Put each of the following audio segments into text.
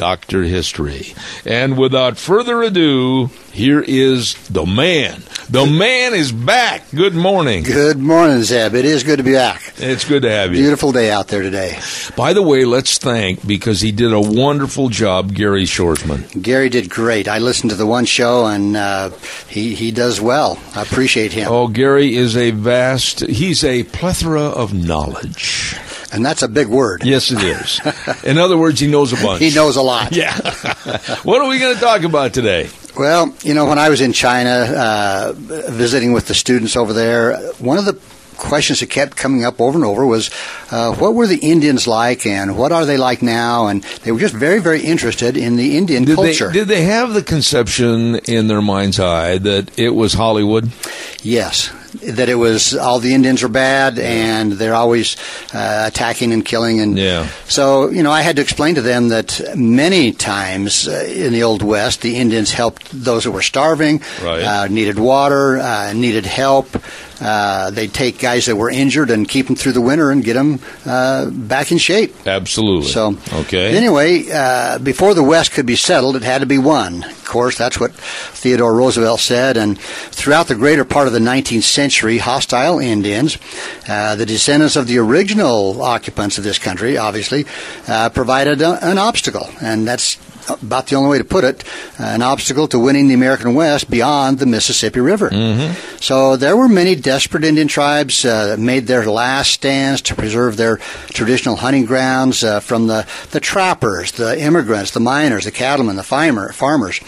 Doctor History. And without further ado, here is the man. The man is back. Good morning. Good morning, Zeb. It is good to be back. It's good to have you. Beautiful day out there today. By the way, let's thank, because he did a wonderful job, Gary Schwartzman. Gary did great. I listened to the one show, and uh, he, he does well. I appreciate him. Oh, Gary is a vast, he's a plethora of knowledge. And that's a big word. Yes, it is. In other words, he knows a bunch. He knows a lot. Yeah. what are we going to talk about today? Well, you know, when I was in China uh, visiting with the students over there, one of the questions that kept coming up over and over was uh, what were the Indians like and what are they like now? And they were just very, very interested in the Indian did culture. They, did they have the conception in their mind's eye that it was Hollywood? Yes that it was all the Indians are bad and they're always uh, attacking and killing and yeah. so you know I had to explain to them that many times uh, in the old west the Indians helped those who were starving right. uh, needed water uh, needed help uh, they'd take guys that were injured and keep them through the winter and get them uh, back in shape. Absolutely. So, okay. Anyway, uh, before the West could be settled, it had to be won. Of course, that's what Theodore Roosevelt said. And throughout the greater part of the 19th century, hostile Indians, uh, the descendants of the original occupants of this country, obviously, uh, provided a, an obstacle. And that's about the only way to put it, an obstacle to winning the American West beyond the Mississippi River. Mm-hmm. So there were many desperate Indian tribes uh, that made their last stands to preserve their traditional hunting grounds uh, from the, the trappers, the immigrants, the miners, the cattlemen, the farmer, farmers.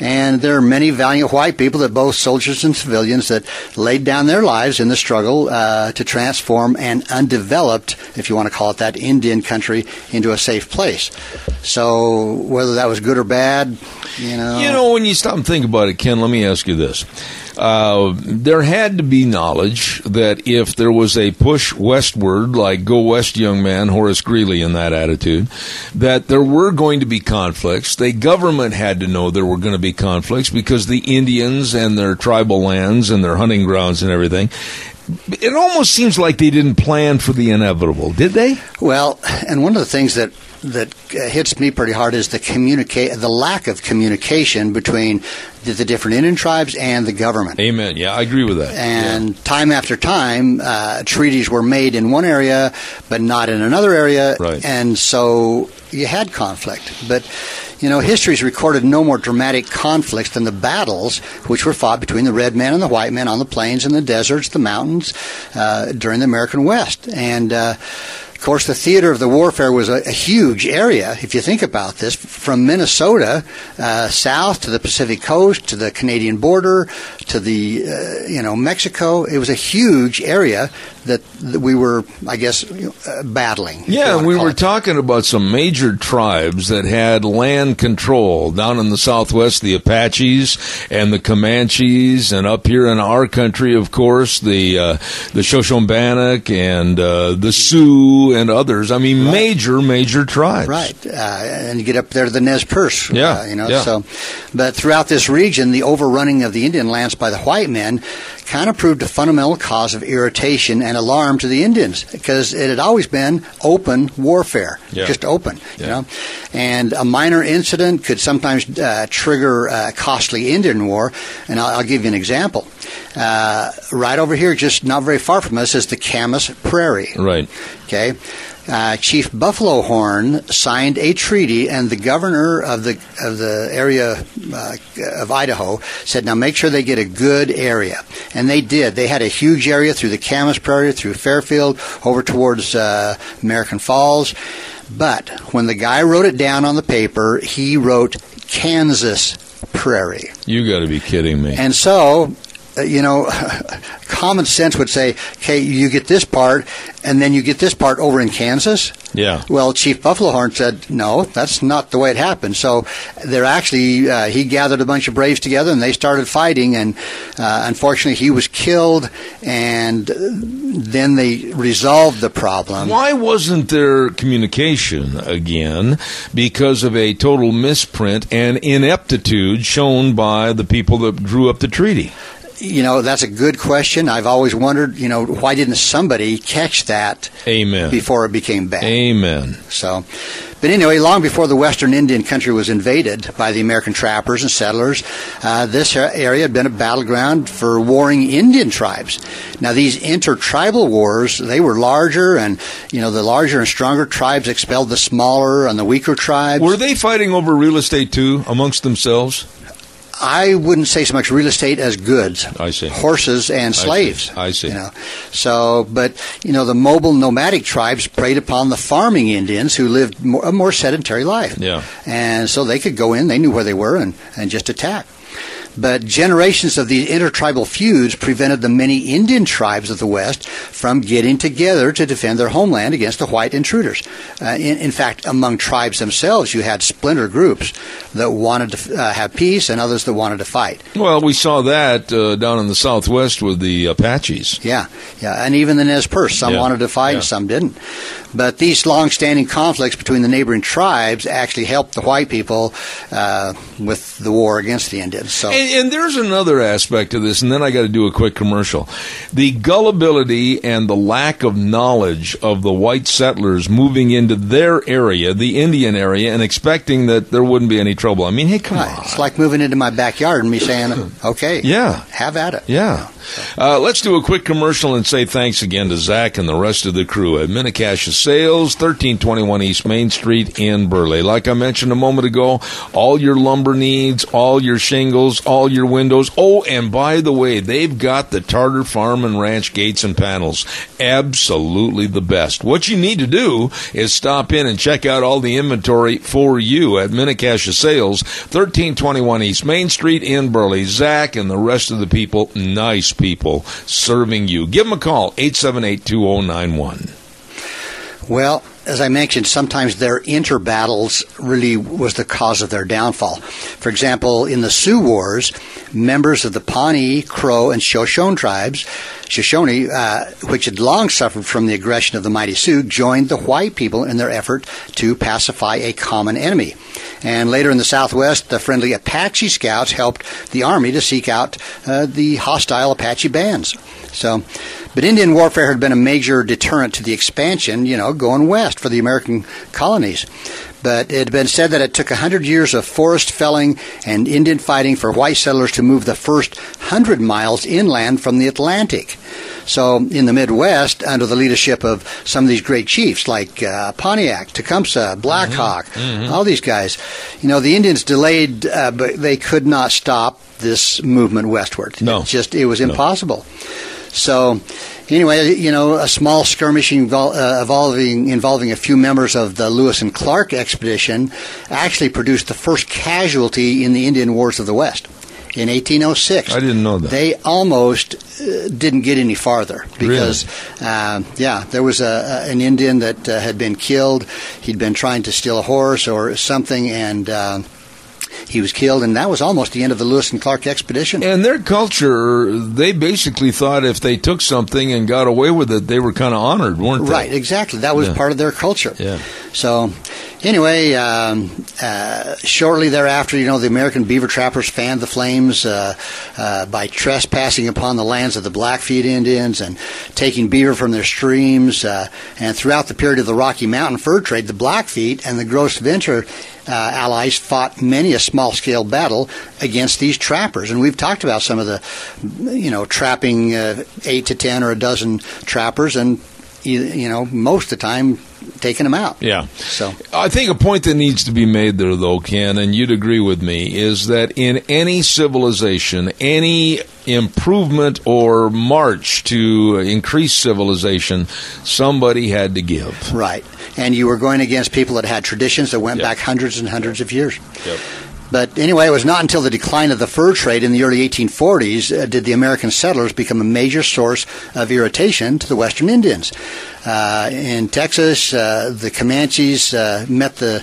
And there are many valiant white people that both soldiers and civilians that laid down their lives in the struggle uh, to transform an undeveloped, if you want to call it that, Indian country into a safe place. So whether that was good or bad, you know. You know, when you stop and think about it, Ken, let me ask you this. Uh, there had to be knowledge that if there was a push westward, like go west, young man, Horace Greeley in that attitude, that there were going to be conflicts. The government had to know there were going to be conflicts because the Indians and their tribal lands and their hunting grounds and everything it almost seems like they didn't plan for the inevitable, did they? Well, and one of the things that that uh, hits me pretty hard is the communicate the lack of communication between the, the, different Indian tribes and the government. Amen. Yeah, I agree with that. And yeah. time after time, uh, treaties were made in one area, but not in another area, right. and so you had conflict. But you know, history's recorded no more dramatic conflicts than the battles which were fought between the red men and the white men on the plains and the deserts, the mountains, uh, during the American West. And uh, of course, the theater of the warfare was a, a, huge area. If you think about this, from Minnesota uh, south to the Pacific coast to the Canadian border to the uh, you know Mexico, it was a huge area that, we were, I guess, uh, battling. Yeah, we were talking about some major tribes that had land control down in the southwest, the Apaches and the Comanches, and up here in our country, of course, the uh, the Shoshone-Bannock and uh, the Sioux and others. I mean, right. major, major tribes. Right, uh, and you get up there to the Nez Perce. Yeah, uh, you know. Yeah. So, but throughout this region, the overrunning of the Indian lands by the white men kind of proved a fundamental cause of irritation and alarm to the Indians because it had always been open warfare, yeah. just open, yeah. you know. And a minor incident could sometimes uh, trigger a costly Indian war. And I'll, I'll give you an example. Uh, right over here, just not very far from us, is the Camas Prairie. Right. Okay. Uh, Chief Buffalo Horn signed a treaty, and the governor of the of the area uh, of Idaho said, "Now make sure they get a good area," and they did. They had a huge area through the Camas Prairie, through Fairfield, over towards uh, American Falls. But when the guy wrote it down on the paper, he wrote Kansas Prairie. You got to be kidding me. And so you know, common sense would say, okay, you get this part, and then you get this part over in Kansas. Yeah. Well, Chief Buffalo Horn said, no, that's not the way it happened. So they're actually, uh, he gathered a bunch of braves together and they started fighting, and uh, unfortunately, he was killed, and then they resolved the problem. Why wasn't there communication again? Because of a total misprint and ineptitude shown by the people that drew up the treaty. You know, that's a good question. I've always wondered, you know, why didn't somebody catch that Amen. before it became bad? Amen. So, but anyway, long before the western Indian country was invaded by the American trappers and settlers, uh, this area had been a battleground for warring Indian tribes. Now, these intertribal wars, they were larger, and, you know, the larger and stronger tribes expelled the smaller and the weaker tribes. Were they fighting over real estate too amongst themselves? I wouldn't say so much real estate as goods. I see. Horses and slaves. I see. You know, so but you know the mobile nomadic tribes preyed upon the farming Indians who lived more, a more sedentary life. Yeah. And so they could go in, they knew where they were, and and just attack. But generations of these intertribal feuds prevented the many Indian tribes of the West from getting together to defend their homeland against the white intruders. Uh, in, in, fact, among tribes themselves, you had splinter groups that wanted to uh, have peace and others that wanted to fight. Well, we saw that uh, down in the Southwest with the Apaches. Yeah, yeah, and even the Nez Perce, some Yeah. wanted to fight Yeah. some didn't. But these long-standing conflicts between the neighboring tribes actually helped the white people uh, with the war against the Indians. So. And, and there's another aspect to this, and then I got to do a quick commercial. The gullibility and the lack of knowledge of the white settlers moving into their area, the Indian area, and expecting that there wouldn't be any trouble. I mean, hey, come Right. on. It's like moving into my backyard and me saying, "Okay, Yeah. have at it." Yeah. Uh, let's do a quick commercial and say thanks again to Zach and the rest of the crew at Minicash Sales, 1321 East Main Street in Burley. Like I mentioned a moment ago, all your lumber needs, all your shingles, all your windows. Oh, and by the way, they've got the Tarter Farm and Ranch gates and panels. Absolutely the best. What you need to do is stop in and check out all the inventory for you at Minicash Sales, 1321 East Main Street in Burley. Zach and the rest of the people, nice people, serving you. Give them a call, 878-2091. Well, as I mentioned, sometimes their interbattles really was the cause of their downfall. For example, in the Sioux Wars, members of the Pawnee, Crow, and Shoshone tribes, Shoshone, uh, which had long suffered from the aggression of the mighty Sioux, joined the white people in their effort to pacify a common enemy. And later in the Southwest, the friendly Apache scouts helped the Army to seek out uh, the hostile Apache bands. So, but Indian warfare had been a major deterrent to the expansion, you know, going west for the American colonies. But it had been said that it took a hundred years of forest felling and Indian fighting for white settlers to move the first hundred miles inland from the Atlantic. So in the Midwest, under the leadership of some of these great chiefs like uh, Pontiac, Tecumseh, Black Hawk, all these guys, you know, the Indians delayed, uh, but they could not stop this movement westward. No. It just it was impossible. So, anyway, you know, a small skirmish invol- uh, involving involving a few members of the Lewis and Clark expedition actually produced the first casualty in the Indian Wars of the West. In 1806, I didn't know that. They almost uh, didn't get any farther because, uh, yeah, there was a, a, an Indian that uh, had been killed. He'd been trying to steal a horse or something, and uh, he was killed. And that was almost the end of the Lewis and Clark expedition. And their culture, they basically thought if they took something and got away with it, they were kind of honored, weren't they? Right, exactly. That was Yeah. part of their culture. Yeah. So, anyway, um, uh, shortly thereafter, you know, the American beaver trappers fanned the flames uh, uh, by trespassing upon the lands of the Blackfeet Indians and taking beaver from their streams. Uh, and throughout the period of the Rocky Mountain fur trade, the Blackfeet and the Gros Ventre uh, allies fought many a small-scale battle against these trappers. And we've talked about some of the, you know, trapping uh, eight to ten or a dozen trappers and you, you know, most of the time taking them out. Yeah. So I think a point that needs to be made there, though, Ken, and you'd agree with me, is that in any civilization, any improvement or march to increase civilization, somebody had to give. right, and you were going against people that had traditions that went Yep. back hundreds and hundreds of years. Yep. But anyway, it was not until the decline of the fur trade in the early 1840s uh, did the American settlers become a major source of irritation to the Western Indians. Uh, in Texas, uh, the Comanches uh, met the,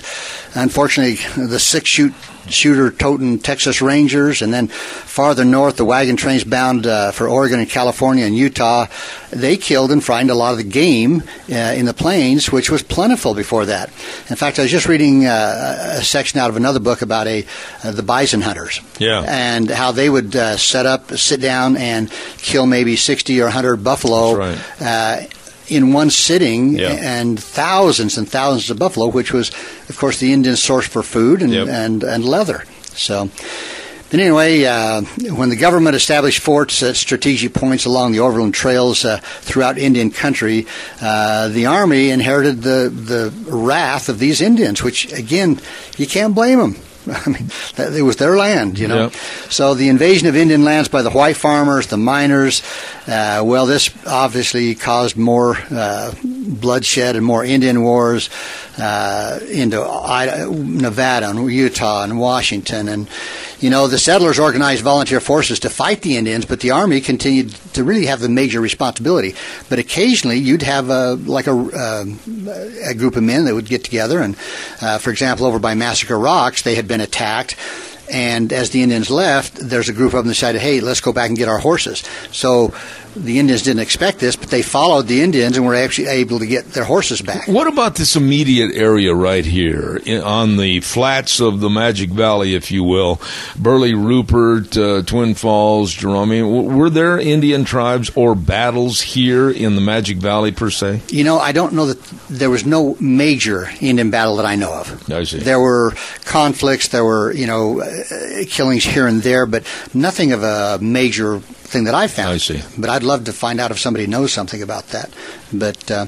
unfortunately, the six shoot shooter toting Texas Rangers, and then farther north, the wagon trains bound uh, for Oregon and California and Utah. They killed and fried a lot of the game uh, in the plains, which was plentiful before that. In fact, I was just reading uh, a section out of another book about a uh, the bison hunters, yeah, and how they would uh, set up, sit down, and kill maybe sixty or hundred buffalo. That's right uh, in one sitting Yeah. and thousands and thousands of buffalo, which was, of course, the Indian source for food and, Yep. and, and leather. So, but anyway, uh, when the government established forts at strategic points along the overland trails uh, throughout Indian country, uh, the army inherited the, the wrath of these Indians, which, again, you can't blame them. I mean, that- it was their land, you know. Yep. So the invasion of Indian lands by the white farmers, the miners, uh, well, this obviously caused more uh, bloodshed and more Indian wars uh, into Ida- Nevada and Utah and Washington. And, you know, the settlers organized volunteer forces to fight the Indians, but the Army continued to really have the major responsibility. But occasionally you'd have a, like a, um a group of men that would get together. And, uh, for example, over by Massacre Rocks, they had been attacked. And as the Indians left, there's a group of them that decided, hey, let's go back and get our horses. So the Indians didn't expect this, but they followed the Indians and were actually able to get their horses back. What about this immediate area right here in, on the flats of the Magic Valley, if you will? Burley, Rupert, uh, Twin Falls, Jerome. I mean, w- were there Indian tribes or battles here in the Magic Valley per se? You know, I don't know that there was no major Indian battle that I know of. I see. There were conflicts, there were, you know, uh, killings here and there, but nothing of a major thing that I found. I see. But I'd love to find out if somebody knows something about that. But uh,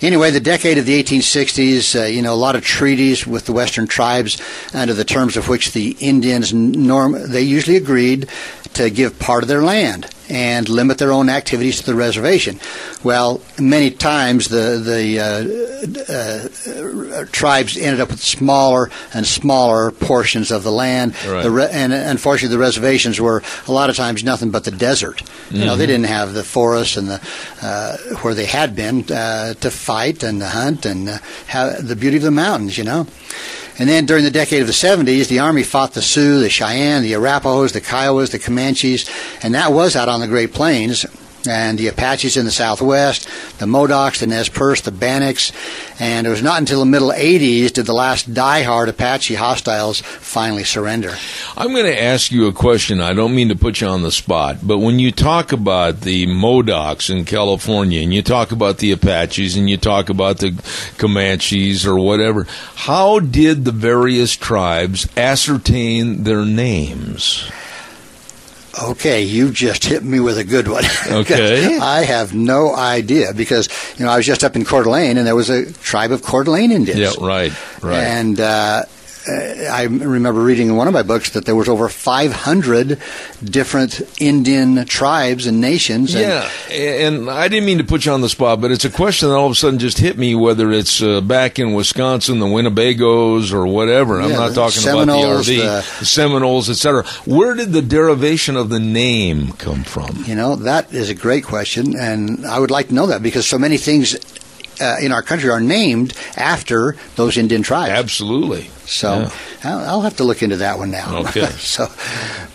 anyway, the decade of the 1860s, uh, you know, a lot of treaties with the Western tribes under the terms of which the Indians norm they usually agreed to give part of their land and limit their own activities to the reservation. Well, many times the the uh, uh, tribes ended up with smaller and smaller portions of the land. Right. The re- and unfortunately, the reservations were a lot of times nothing but the desert. You know, they didn't have the forests and the uh, where they had been uh, to fight and to hunt and uh, have the beauty of the mountains. You know. And then during the decade of the 70s, the Army fought the Sioux, the Cheyenne, the Arapahoes, the Kiowas, the Comanches, and that was out on the Great Plains. And the Apaches in the southwest, the Modocs, the Nez Perce, the Bannocks, and it was not until the middle 80s did the last die-hard Apache hostiles finally surrender. I'm going to ask you a question. I don't mean to put you on the spot, but when you talk about the Modocs in California and you talk about the Apaches and you talk about the Comanches or whatever, how did the various tribes ascertain their names? Okay, you just hit me with a good one. Okay. I have no idea because, you know, I was just up in Coeur d'Alene and there was a tribe of Coeur d'Alene Indians. Yeah, right, right. And uh, uh, I remember reading in one of my books that there was over 500 different Indian tribes and nations. And Yeah, and I didn't mean to put you on the spot, but it's a question that all of a sudden just hit me. Whether it's uh, back in Wisconsin, the Winnebagos, or whatever. I'm Yeah, not talking Seminoles, about the RV, the- the Seminoles, etc. Where did the derivation of the name come from? You know, that is a great question, and I would like to know that because so many things uh, in our country are named after those Indian tribes. Absolutely. So Yeah. I'll, have to look into that one now. Okay. so,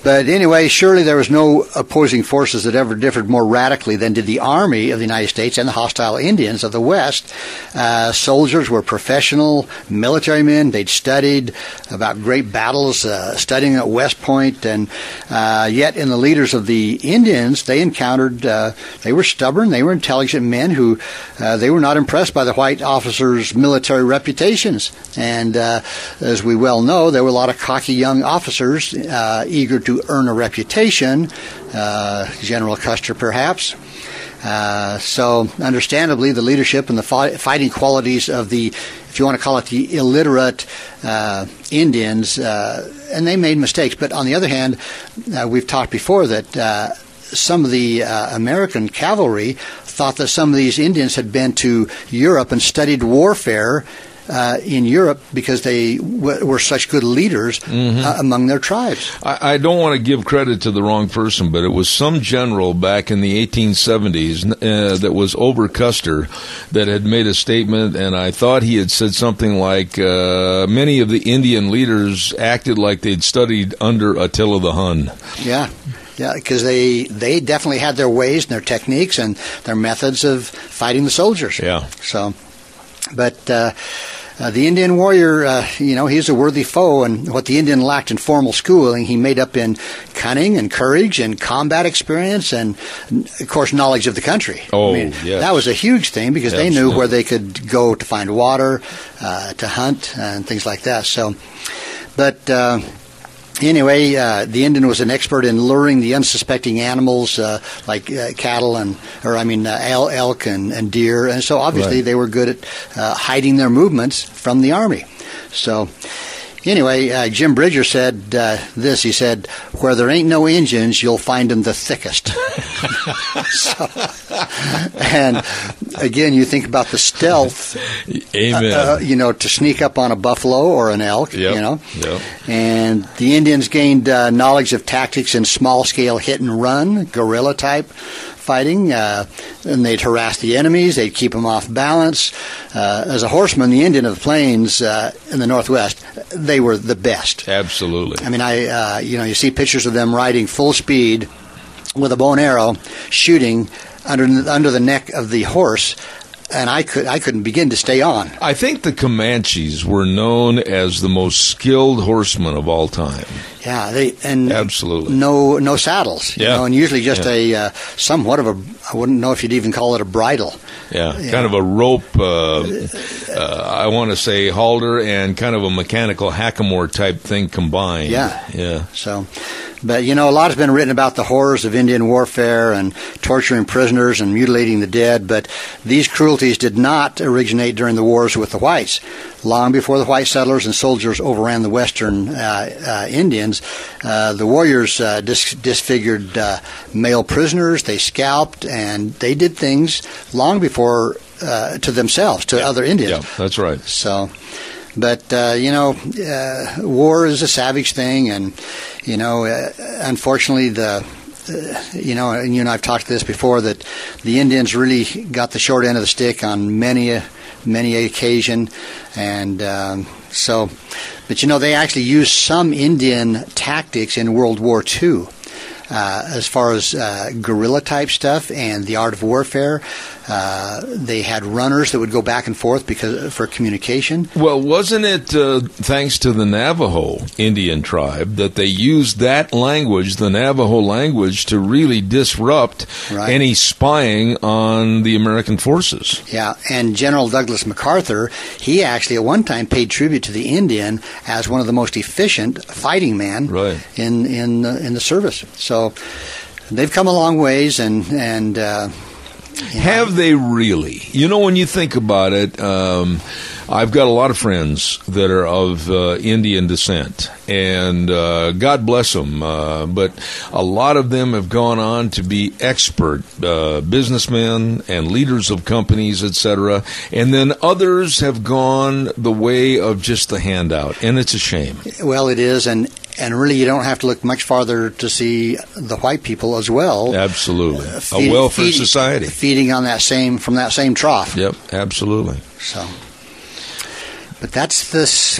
but anyway, surely there was no opposing forces that ever differed more radically than did the Army of the United States and the hostile Indians of the West. Uh, soldiers were professional military men. They'd studied about great battles, uh, studying at West Point, and uh, yet in the leaders of the Indians, they encountered. Uh, they were stubborn. They were intelligent men who uh, they were not impressed by the white officers' military reputations, and uh, as we well know, there were a lot of cocky young officers uh, eager to earn a reputation, uh, General Custer perhaps. Uh, so, understandably, the leadership and the fi- fighting qualities of the, if you want to call it the illiterate uh, Indians, uh, and they made mistakes. But on the other hand, uh, we've talked before that uh, some of the uh, American cavalry thought that some of these Indians had been to Europe and studied warfare uh, in Europe because they w- were such good leaders Mm-hmm. uh, among their tribes. I, I don't want to give credit to the wrong person, but it was some general back in the 1870s uh, that was over Custer that had made a statement, and I thought he had said something like, uh, "Many of the Indian leaders acted like they'd studied under Attila the Hun." Yeah. Yeah, because they they definitely had their ways and their techniques and their methods of fighting the soldiers. Yeah. So, but uh, uh, the Indian warrior, uh, you know, he's a worthy foe, and what the Indian lacked in formal schooling, he made up in cunning and courage and combat experience, and of course, knowledge of the country. Oh, I mean, yes. that was a huge thing because they knew Absolutely. where they could go to find water, uh, to hunt, and things like that. So, but. Anyway, uh, the Indian was an expert in luring the unsuspecting animals uh, like uh, cattle and, or I mean, uh, elk and, and deer, and so obviously Right. they were good at uh, hiding their movements from the army. So, anyway, uh, Jim Bridger said uh, this. He said, "Where there ain't no engines, you'll find them the thickest." so, and again, you think about the stealth Amen. uh, you know, to sneak up on a buffalo or an elk, Yep, you know. yep. And the Indians gained uh, knowledge of tactics in small scale hit and run, guerrilla type fighting. Uh, and they'd harass the enemies, they'd keep them off balance. Uh, as a horseman, the Indian of the plains uh, in the Northwest, they were the best. Absolutely. I mean, I uh, you know, you see pictures of them riding full speed with a bow and arrow, shooting under under the neck of the horse, and I could I couldn't begin to stay on. I think the Comanches were known as the most skilled horsemen of all time. Yeah, they and Absolutely. no no saddles. You Yeah. know, and usually just Yeah. a uh, somewhat of a I wouldn't know if you'd even call it a bridle. Yeah, kind of a rope. Uh, uh, I want to say halter and kind of a mechanical hackamore type thing combined. Yeah. yeah. So, but you know, a lot has been written about the horrors of Indian warfare and torturing prisoners and mutilating the dead. But these cruelties did not originate during the wars with the whites. Long before the white settlers and soldiers overran the western uh, uh, Indians, uh, the warriors uh, dis- disfigured uh, male prisoners. They scalped and they did things long before uh, to themselves, to other Indians. Yeah, that's right. So, but uh, you know, uh, war is a savage thing, and you know, uh, unfortunately, the you know, and you and I've talked to this before that the Indians really got the short end of the stick on many a many occasion, and um, so, but you know, they actually used some Indian tactics in World War II. Uh, as far as uh, guerrilla type stuff and the art of warfare, uh, they had runners that would go back and forth because for communication. Well, wasn't it uh, thanks to the Navajo Indian tribe that they used that language, the Navajo language, to really disrupt Right. any spying on the American forces? Yeah, and General Douglas MacArthur, he actually at one time paid tribute to the Indian as one of the most efficient fighting men Right. in in the, in the service. So they've come a long ways, and and uh, Have they really? You know, when you think about it, um, I've got a lot of friends that are of uh, Indian descent, and uh, God bless them. Uh, but a lot of them have gone on to be expert uh, businessmen and leaders of companies, etc. And then others have gone the way of just the handout, and it's a shame. well, it is, and and really you don't have to look much farther to see the white people as well. Absolutely, uh, feed- a welfare feed- society. feeding on that same from that same trough. Yep, absolutely. So, but that's this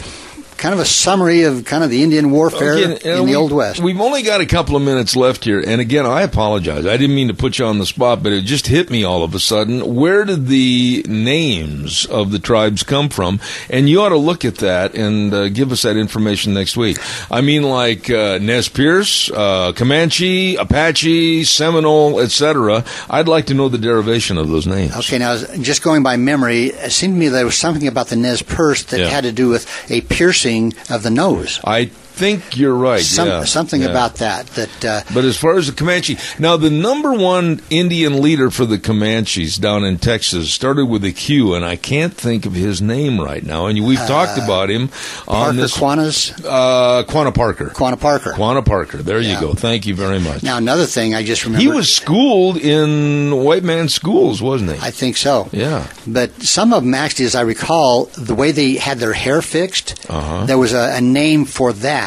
kind of a summary of kind of the Indian warfare uh, in the we- Old West. We've only got a couple of minutes left here, and again, I apologize. I didn't mean to put you on the spot, but it just hit me all of a sudden. Where did the names of the tribes come from? And you ought to look at that and uh, give us that information next week. I mean, like uh, Nez Perce, uh, Comanche, Apache, Seminole, etc. I'd like to know the derivation of those names. Okay, now just going by memory, it seemed to me there was something about the Nez Perce that Yeah. had to do with a piercing of the nose. I think you're right. Some, yeah, something yeah. about that. That uh, But as far as the Comanche, now the number one Indian leader for the Comanches down in Texas started with a Q, and I can't think of his name right now. And we've talked about him Parker on this. Quanah's uh, Quanah Parker. Quanah Parker. Quanah Parker. There Yeah. you go. Thank you very much. Now another thing I just remember. he was schooled in white man schools, wasn't he? I think so. yeah. But some of them actually, as I recall, the way they had their hair fixed, Uh-huh. there was a, a name for that.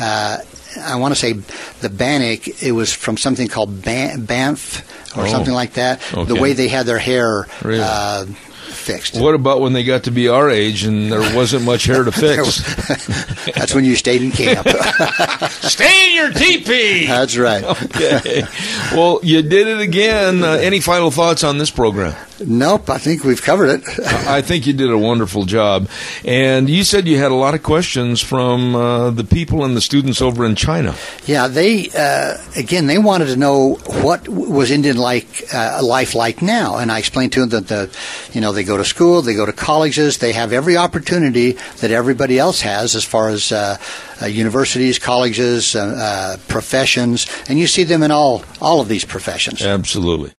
Uh, I want to say the Bannock. It was from something called Ban- Banff or Oh. something like that. The way they had their hair Really? uh, fixed. What about when they got to be our age and there wasn't much hair to fix? That's when you stayed in camp. Stay in your teepee. That's right. okay. Well, you did it again. Uh, any final thoughts on this program? Nope, I think we've covered it. I think you did a wonderful job. And you said you had a lot of questions from uh, the people and the students over in China. Yeah, they uh, again they wanted to know what was Indian like uh, life like now, and I explained to them that the, you know, they go to school, they go to colleges, they have every opportunity that everybody else has as far as uh, uh, universities, colleges, uh, uh, professions, and you see them in all all of these professions. Absolutely.